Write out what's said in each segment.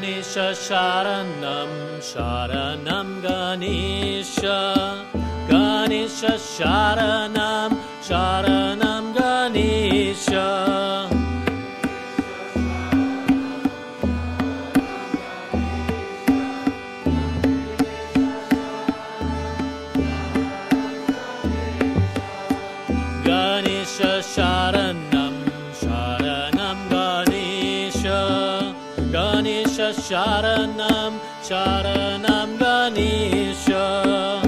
Ganesha Sharanam Sharanam Ganesha Ganesha Sharanam Sharanam Sharanam Sharanam Ganesha.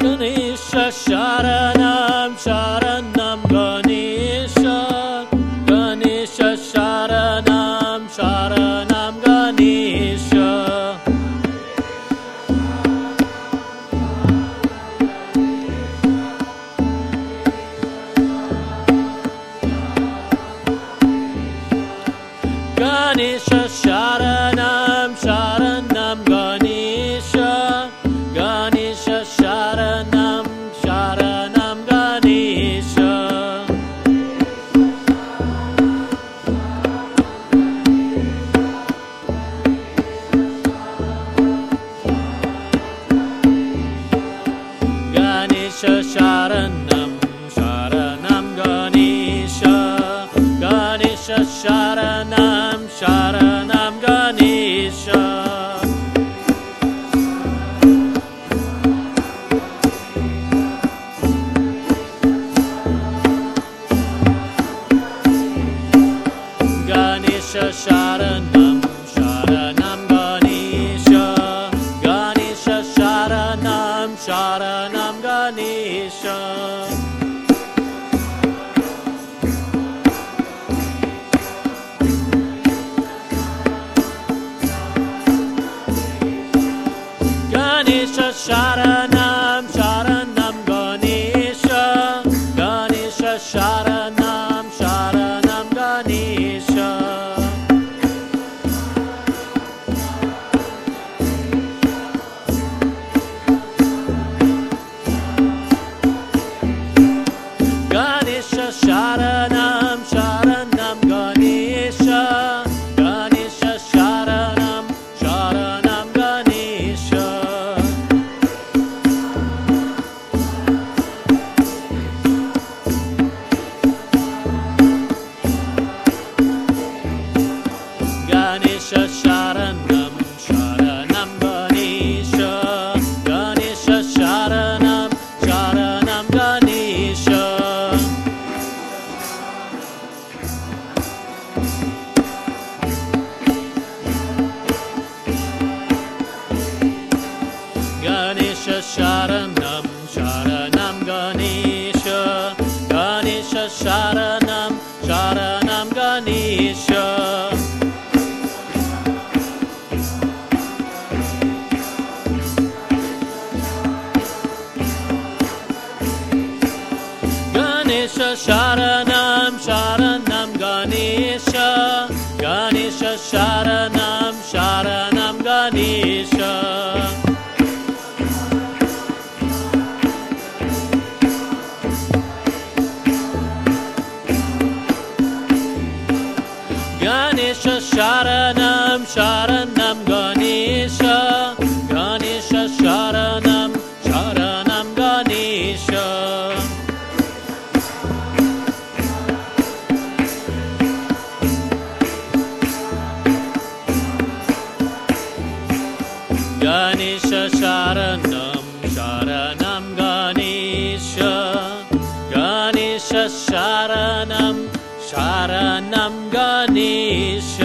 Ganesha Sharanam Sharanam Ganesha. Ganesha Sharanam Ganesha Sharanam Sharanam Ganesha Ganesha Sharanam Sharanam Ganesha Ganesha Sharanam Sharanam Sharanam Ganesha Ganesha Sharanam Sharanam Ganesha Ganesha Sharanam Ganesha Sharanam Sharanam Ganesha. Ganesha Sharanam Sharanam Ganesha. Ganesha Sharanam Sharanam Sharanam Ganesha Ganesha Sharanam Sharanam Ganesha Ganesha Sharanam Sharanam Ganesha Ganesha Sharanam Sharanam Ganesha